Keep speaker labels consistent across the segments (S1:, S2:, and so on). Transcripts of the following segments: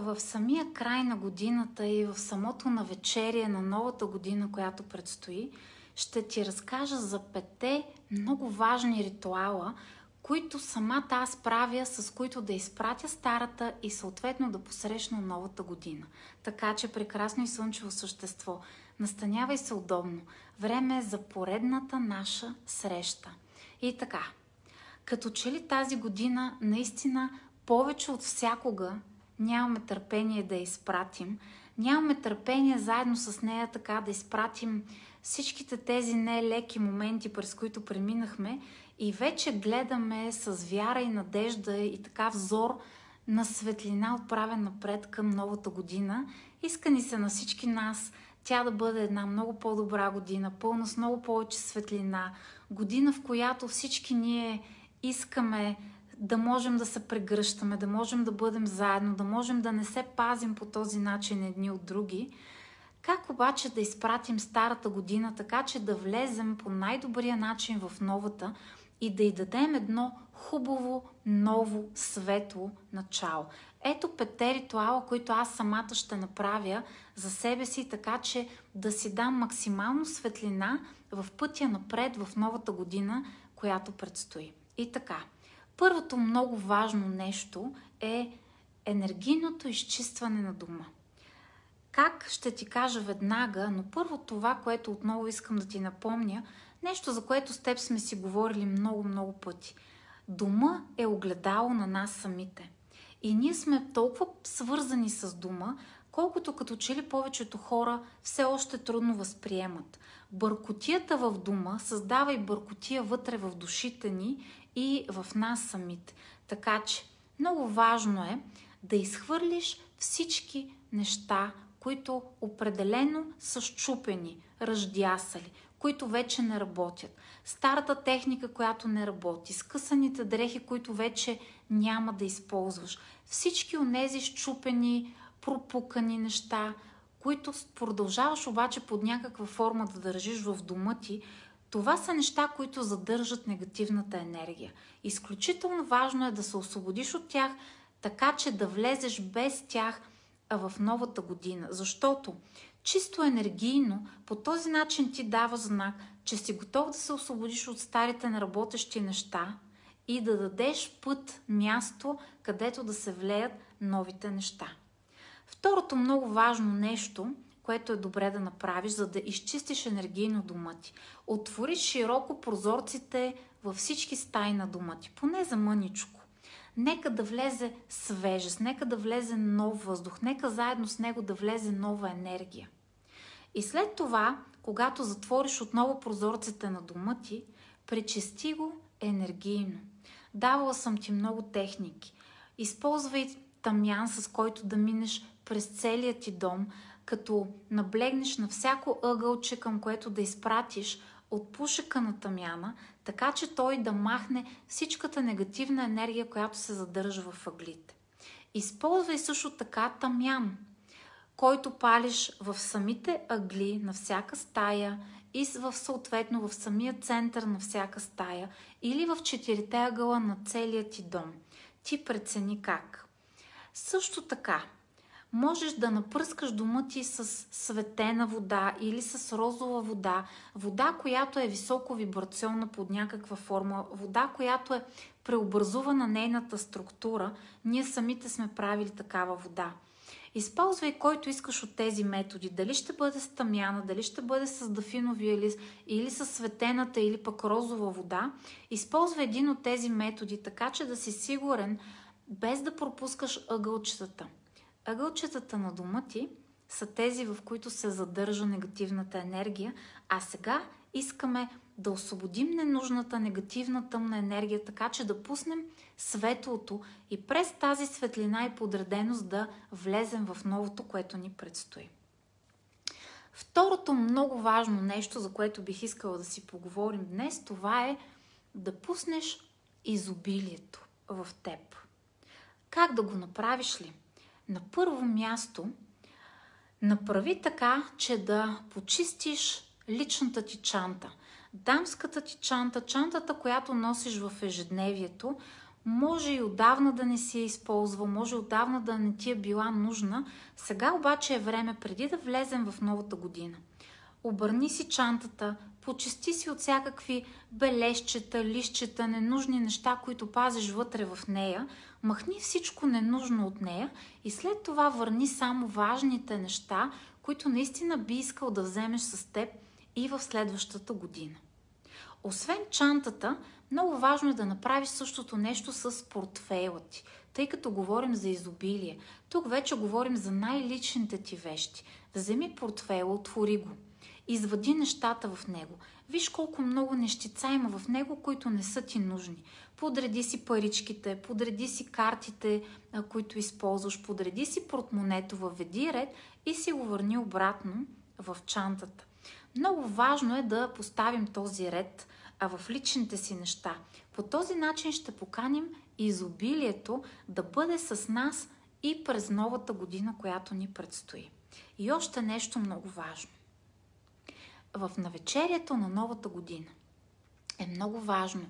S1: в самия край на годината и в самото навечерие на новата година, която предстои, ще ти разкажа за пете много важни ритуала, които самата аз правя, с които да изпратя старата и съответно да посрещна новата година. Така че прекрасно и слънчево същество. Настанявай се удобно. Време е за поредната наша среща. И така, като че ли тази година наистина повече от всякога нямаме търпение да изпратим, нямаме търпение заедно с нея така да изпратим всичките тези нелеки моменти, през които преминахме и вече гледаме с вяра и надежда и така взор на светлина отправен напред към новата година. Иска ни се на всички нас тя да бъде една много по-добра година, пълна с много повече светлина, година в която всички ние искаме да можем да се прегръщаме, да можем да бъдем заедно, да можем да не се пазим по този начин едни от други. Как обаче да изпратим старата година така, че да влезем по най-добрия начин в новата и да й дадем едно хубаво, ново, светло начало? Ето пете ритуала, които аз самата ще направя за себе си, така че да си дам максимално светлина в пътя напред в новата година, която предстои. И така, първото много важно нещо е енергийното изчистване на дома. Как ще ти кажа веднага, но първо това, което отново искам да ти напомня, нещо за което с теб сме си говорили много-много пъти. Дома е огледало на нас самите. И ние сме толкова свързани с дома, колкото като че ли повечето хора все още трудно възприемат. Бъркотията в дома създава и бъркотия вътре в душите ни и в нас самите. Така че много важно е да изхвърлиш всички неща, които определено са щупени, ръждясали, които вече не работят. Старата техника, която не работи, скъсаните дрехи, които вече няма да използваш. Всички от тези щупени, пропукани неща, които продължаваш обаче под някаква форма да държиш в дома ти, това са неща, които задържат негативната енергия. Изключително важно е да се освободиш от тях, така че да влезеш без тях в новата година. Защото чисто енергийно по този начин ти дава знак, че си готов да се освободиш от старите неработещи неща и да дадеш път, място, където да се влеят новите неща. Второто много важно нещо, което е добре да направиш, за да изчистиш енергийно дома ти. Отвори широко прозорците във всички стаи на дома ти, поне за мъничко. Нека да влезе свежест, нека да влезе нов въздух, нека заедно с него да влезе нова енергия. И след това, когато затвориш отново прозорците на дома ти, пречисти го енергийно. Давала съм ти много техники. Използвай тамян, с който да минеш през целия ти дом, като наблегнеш на всяко ъгълче, към което да изпратиш от пушека на тамяна, така че той да махне всичката негативна енергия, която се задържа в ъглите. Използвай също така тамян, който палиш в самите ъгли на всяка стая и в съответно в самия център на всяка стая или в четирите ъгъла на целия ти дом. Ти прецени как. Също така, можеш да напръскаш дома ти с светена вода или с розова вода, вода, която е високо вибрационна под някаква форма, вода, която е преобразувана нейната структура. Ние самите сме правили такава вода. Използвай който искаш от тези методи. Дали ще бъде с тамяна, дали ще бъде с дафиновия лист или с светената или пък розова вода. Използвай един от тези методи, така че да си сигурен, без да пропускаш ъгълчетата. Ъгълчетата на дома ти са тези, в които се задържа негативната енергия, а сега искаме да освободим ненужната негативна тъмна енергия, така че да пуснем светлото и през тази светлина и подреденост да влезем в новото, което ни предстои. Второто много важно нещо, за което бих искала да си поговорим днес, това е да пуснеш изобилието в теб. Как да го направиш ли? На първо място, направи така, че да почистиш личната ти чанта. Дамската ти чанта, чантата, която носиш в ежедневието, може и отдавна да не си я използва, може отдавна да не ти е била нужна. Сега обаче е време, преди да влезем в новата година. Обърни си чантата, почисти си от всякакви бележчета, лищчета, ненужни неща, които пазиш вътре в нея, махни всичко ненужно от нея и след това върни само важните неща, които наистина би искал да вземеш с теб и в следващата година. Освен чантата, много важно е да направиш същото нещо с портфейла ти, тъй като говорим за изобилие. Тук вече говорим за най-личните ти вещи. Вземи портфейла, отвори го. Извади нещата в него. Виж колко много нещица има в него, които не са ти нужни. Подреди си паричките, подреди си картите, които използваш, подреди си портмонето, въведи ред и си го върни обратно в чантата. Много важно е да поставим този ред а в личните си неща. По този начин ще поканим изобилието да бъде с нас и през новата година, която ни предстои. И още нещо много важно. В навечерието на новата година е много важно.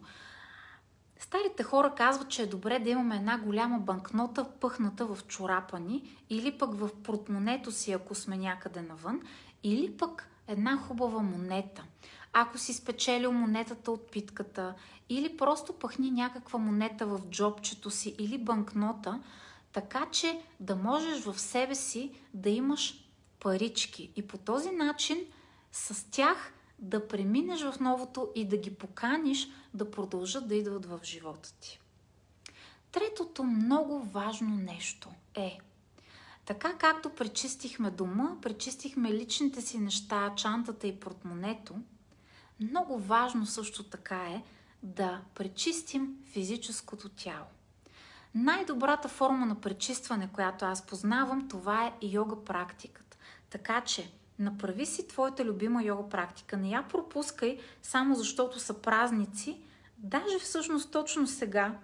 S1: Старите хора казват, че е добре да имаме една голяма банкнота пъхната в чорапа ни или пък в портмонето си, ако сме някъде навън, или пък една хубава монета. Ако си спечелил монетата от питката или просто пъхни някаква монета в джобчето си или банкнота, така че да можеш в себе си да имаш парички и по този начин с тях да преминеш в новото и да ги поканиш да продължат да идват в живота ти. Третото много важно нещо е така както пречистихме дома, пречистихме личните си неща, чантата и портмонето, много важно също така е да пречистим физическото тяло. Най-добрата форма на пречистване, която аз познавам, това е йога практиката. Така че направи си твоята любима йога практика. Не я пропускай само защото са празници. Даже всъщност точно сега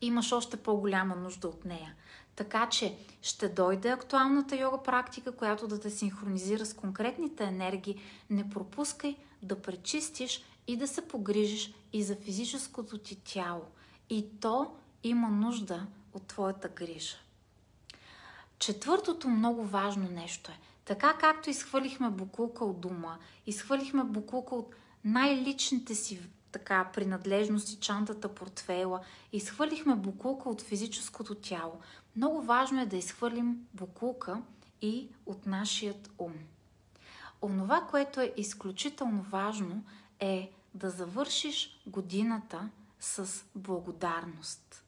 S1: имаш още по-голяма нужда от нея. Така че ще дойде актуалната йога практика, която да те синхронизира с конкретните енергии. Не пропускай да пречистиш и да се погрижиш и за физическото ти тяло. И то има нужда от твоята грижа. Четвъртото много важно нещо е, така както изхвърлихме букулка от дома, изхвърлихме букулка от най-личните си така принадлежности, чантата, портфейла, изхвърлихме букулка от физическото тяло. Много важно е да изхвърлим букулка и от нашият ум. Онова, което е изключително важно, е да завършиш годината с благодарност.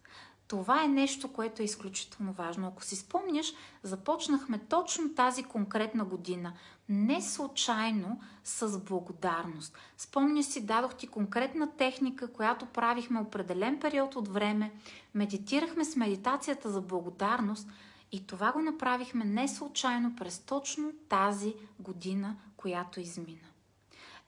S1: Това е нещо, което е изключително важно. Ако си спомняш, започнахме точно тази конкретна година. Не случайно с благодарност. Спомняш си, дадох ти конкретна техника, която правихме определен период от време. Медитирахме с медитацията за благодарност – и това го направихме не случайно през точно тази година, която измина.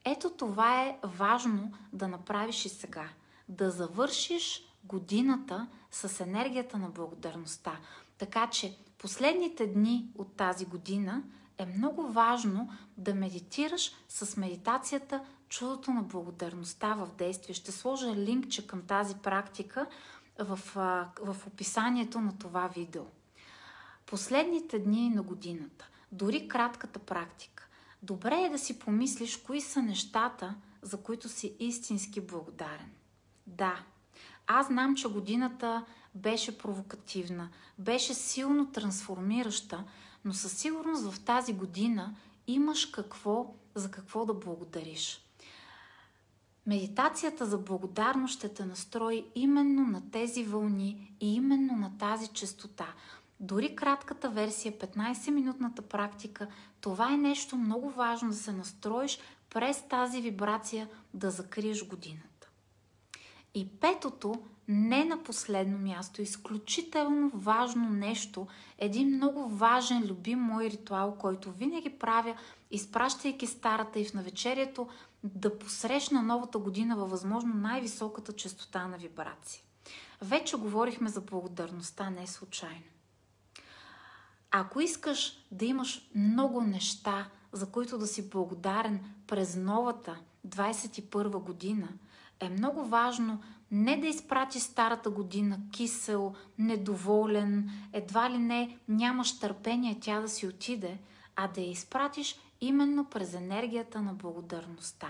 S1: Ето това е важно да направиш и сега. Да завършиш годината с енергията на благодарността. Така че последните дни от тази година е много важно да медитираш с медитацията Чудото на благодарността в действие. Ще сложа линкче към тази практика в, в описанието на това видео последните дни на годината, дори кратката практика, добре е да си помислиш кои са нещата, за които си истински благодарен. Да, аз знам, че годината беше провокативна, беше силно трансформираща, но със сигурност в тази година имаш какво, за какво да благодариш. Медитацията за благодарност ще те настрои именно на тези вълни и именно на тази частота. Дори кратката версия, 15-минутната практика, това е нещо много важно да се настроиш през тази вибрация да закриеш годината. И петото, не на последно място, изключително важно нещо, един много важен, любим мой ритуал, който винаги правя, изпращайки старата и в навечерието, да посрещна новата година във възможно най-високата частота на вибрация. Вече говорихме за благодарността не случайно. Ако искаш да имаш много неща, за които да си благодарен през новата 21 година, е много важно Не да изпрати старата година кисел, недоволен, едва ли не нямаш търпение тя да си отиде, а да я изпратиш именно през енергията на благодарността.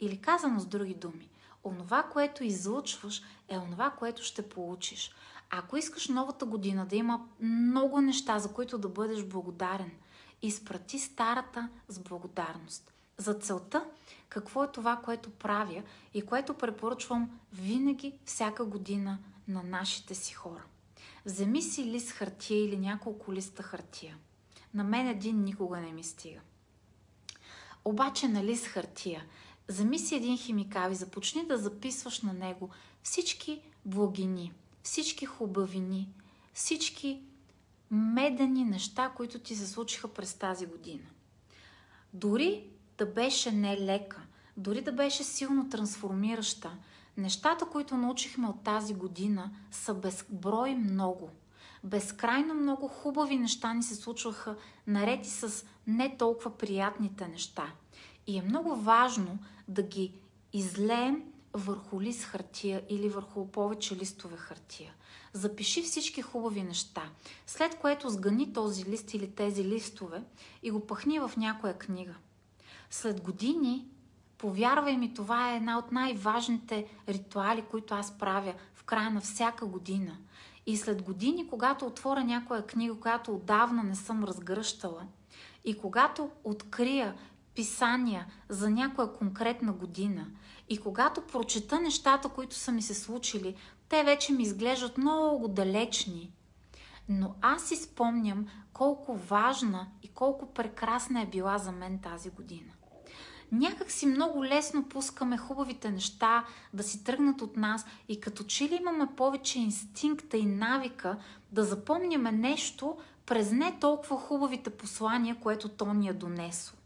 S1: Или казано с други думи, онова, което излъчваш, е онова, което ще получиш. Ако искаш новата година да има много неща, за които да бъдеш благодарен, изпрати старата с благодарност. За целта, какво е това, което правя и което препоръчвам винаги, всяка година на нашите си хора. Вземи си лист хартия или няколко листа хартия. На мен един никога не ми стига. Обаче на лист хартия, вземи си един химикал и започни да записваш на него всички благини, всички хубавини, всички медени неща, които ти се случиха през тази година. Дори да беше не лека, дори да беше силно трансформираща, нещата, които научихме от тази година, са безброй много. Безкрайно много хубави неща ни се случваха, нареди с не толкова приятните неща. И е много важно да ги излеем върху лист хартия или върху повече листове хартия. Запиши всички хубави неща, след което сгъни този лист или тези листове и го пъхни в някоя книга. След години, повярвай ми, това е една от най-важните ритуали, които аз правя в края на всяка година. И след години, когато отворя някоя книга, която отдавна не съм разгръщала, и когато открия писания за някоя конкретна година, и когато прочета нещата, които са ми се случили, те вече ми изглеждат много далечни. Но аз си спомням колко важна и колко прекрасна е била за мен тази година. Някак си много лесно пускаме хубавите неща да си тръгнат от нас и като че ли имаме повече инстинкта и навика да запомняме нещо през не толкова хубавите послания, което то ни е донесло.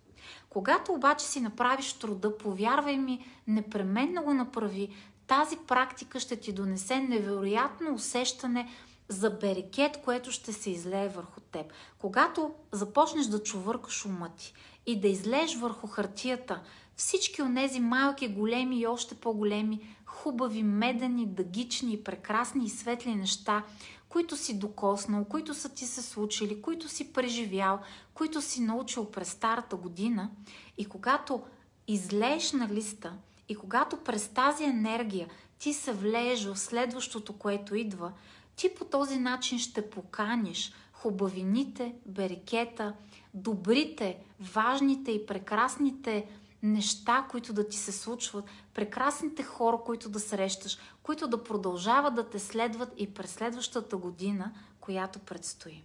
S1: Когато обаче си направиш труда, повярвай ми, непременно го направи, тази практика ще ти донесе невероятно усещане за берекет, което ще се излее върху теб. Когато започнеш да чувъркаш ума ти и да излееш върху хартията всички от тези малки, големи и още по-големи, хубави, медени, дъгични, прекрасни и светли неща, които си докоснал, които са ти се случили, които си преживял, които си научил през старата година и когато излееш на листа и когато през тази енергия ти се влееш в следващото, което идва, ти по този начин ще поканиш хубавините, берекета, добрите, важните и прекрасните неща, които да ти се случват, прекрасните хора, които да срещаш, които да продължават да те следват и през следващата година, която предстои.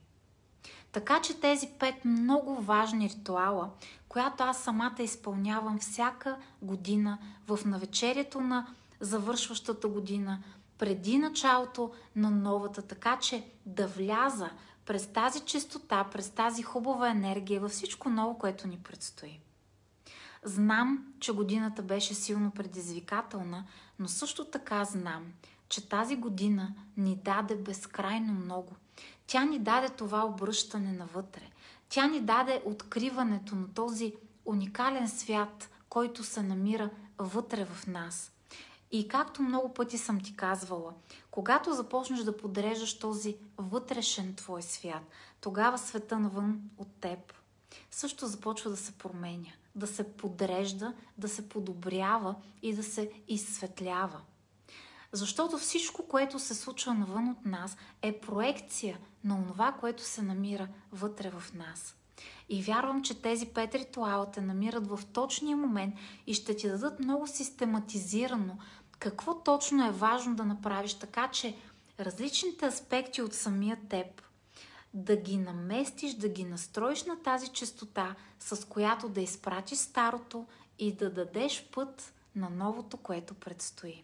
S1: Така че тези пет много важни ритуала, която аз самата изпълнявам всяка година в навечерието на завършващата година, преди началото на новата, така че да вляза през тази чистота, през тази хубава енергия във всичко ново, което ни предстои. Знам, че годината беше силно предизвикателна, но също така знам, че тази година ни даде безкрайно много. Тя ни даде това обръщане навътре. Тя ни даде откриването на този уникален свят, който се намира вътре в нас. И както много пъти съм ти казвала, когато започнеш да подреждаш този вътрешен твой свят, тогава света навън от теб също започва да се променя, да се подрежда, да се подобрява и да се изсветлява. Защото всичко, което се случва навън от нас, е проекция на това, което се намира вътре в нас. И вярвам, че тези пет ритуала те намират в точния момент и ще ти дадат много систематизирано какво точно е важно да направиш, така че различните аспекти от самия теб да ги наместиш, да ги настроиш на тази частота, с която да изпратиш старото и да дадеш път на новото, което предстои.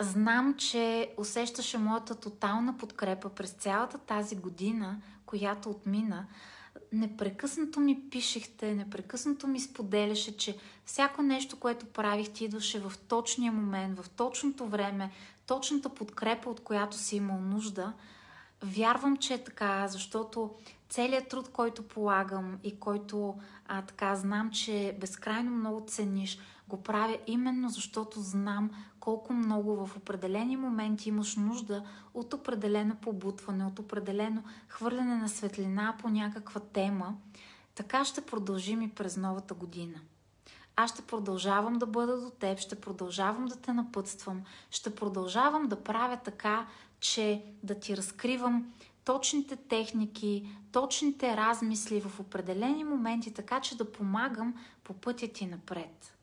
S1: Знам, че усещаше моята тотална подкрепа през цялата тази година, която отмина. Непрекъснато ми пишехте, непрекъснато ми споделяше, че всяко нещо, което правих, ти идваше в точния момент, в точното време, точната подкрепа, от която си имал нужда – Вярвам, че е така, защото целият труд, който полагам и който а, така знам, че безкрайно много цениш, го правя именно защото знам колко много в определени моменти имаш нужда от определено побутване, от определено хвърляне на светлина по някаква тема. Така ще продължим и през новата година. Аз ще продължавам да бъда до теб, ще продължавам да те напътствам, ще продължавам да правя така, че да ти разкривам точните техники, точните размисли в определени моменти, така че да помагам по пътя ти напред.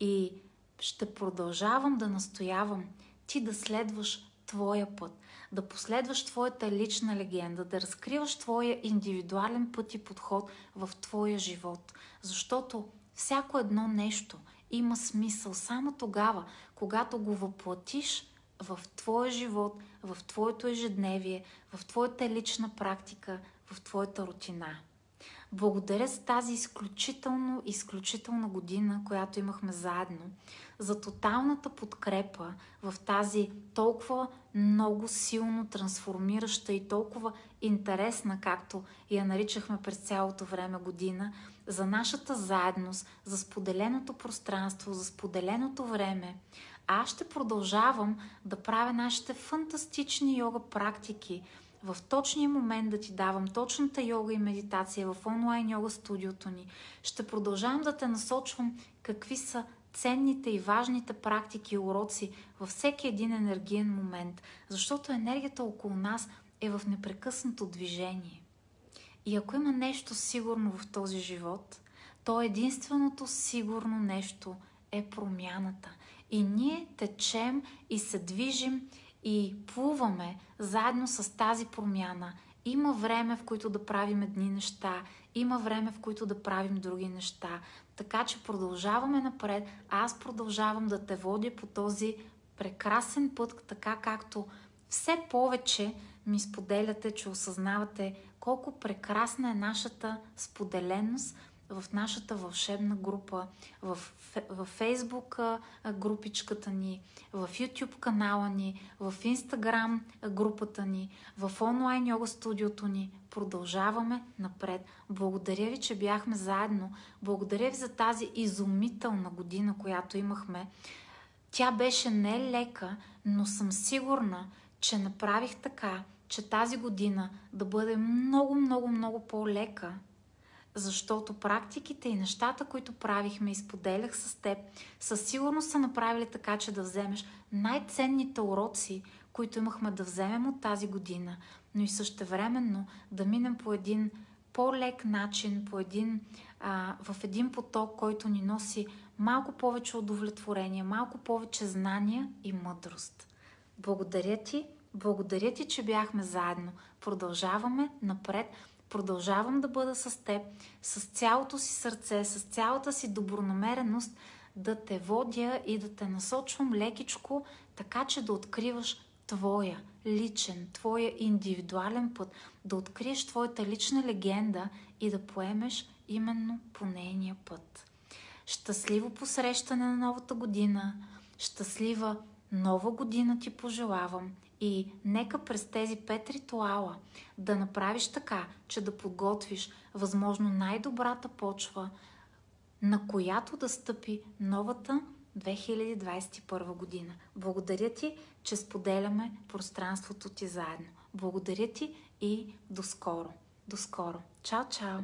S1: И ще продължавам да настоявам ти да следваш твоя път, да последваш твоята лична легенда, да разкриваш твоя индивидуален път и подход в твоя живот. Защото всяко едно нещо има смисъл само тогава, когато го въплатиш в твоя живот, в твоето ежедневие, в твоята лична практика, в твоята рутина. Благодаря за тази изключително, изключителна година, която имахме заедно, за тоталната подкрепа в тази толкова много силно трансформираща и толкова интересна, както я наричахме през цялото време година, за нашата заедност, за споделеното пространство, за споделеното време. А аз ще продължавам да правя нашите фантастични йога практики, в точния момент да ти давам точната йога и медитация в онлайн йога студиото ни. Ще продължавам да те насочвам какви са ценните и важните практики и уроци във всеки един енергиен момент, защото енергията около нас е в непрекъснато движение. И ако има нещо сигурно в този живот, то единственото сигурно нещо е промяната. И ние течем и се движим и плуваме заедно с тази промяна. Има време, в които да правим едни неща, има време, в които да правим други неща. Така че продължаваме напред. Аз продължавам да те водя по този прекрасен път, така както все повече ми споделяте, че осъзнавате колко прекрасна е нашата споделеност, в нашата вълшебна група, в, в Фейсбук групичката ни, в YouTube канала ни, в Instagram групата ни, в онлайн йога студиото ни. Продължаваме напред. Благодаря ви, че бяхме заедно. Благодаря ви за тази изумителна година, която имахме. Тя беше не лека, но съм сигурна, че направих така, че тази година да бъде много, много, много по-лека защото практиките и нещата, които правихме и споделях с теб, със сигурност са направили така, че да вземеш най-ценните уроци, които имахме да вземем от тази година, но и същевременно да минем по един по-лек начин, по един, а, в един поток, който ни носи малко повече удовлетворение, малко повече знания и мъдрост. Благодаря ти, благодаря ти, че бяхме заедно. Продължаваме напред продължавам да бъда с теб, с цялото си сърце, с цялата си добронамереност да те водя и да те насочвам лекичко, така че да откриваш твоя личен, твоя индивидуален път, да откриеш твоята лична легенда и да поемеш именно по нейния път. Щастливо посрещане на новата година, щастлива нова година ти пожелавам и нека през тези пет ритуала да направиш така, че да подготвиш възможно най-добрата почва, на която да стъпи новата 2021 година. Благодаря ти, че споделяме пространството ти заедно. Благодаря ти и до скоро. До скоро. Чао, чао!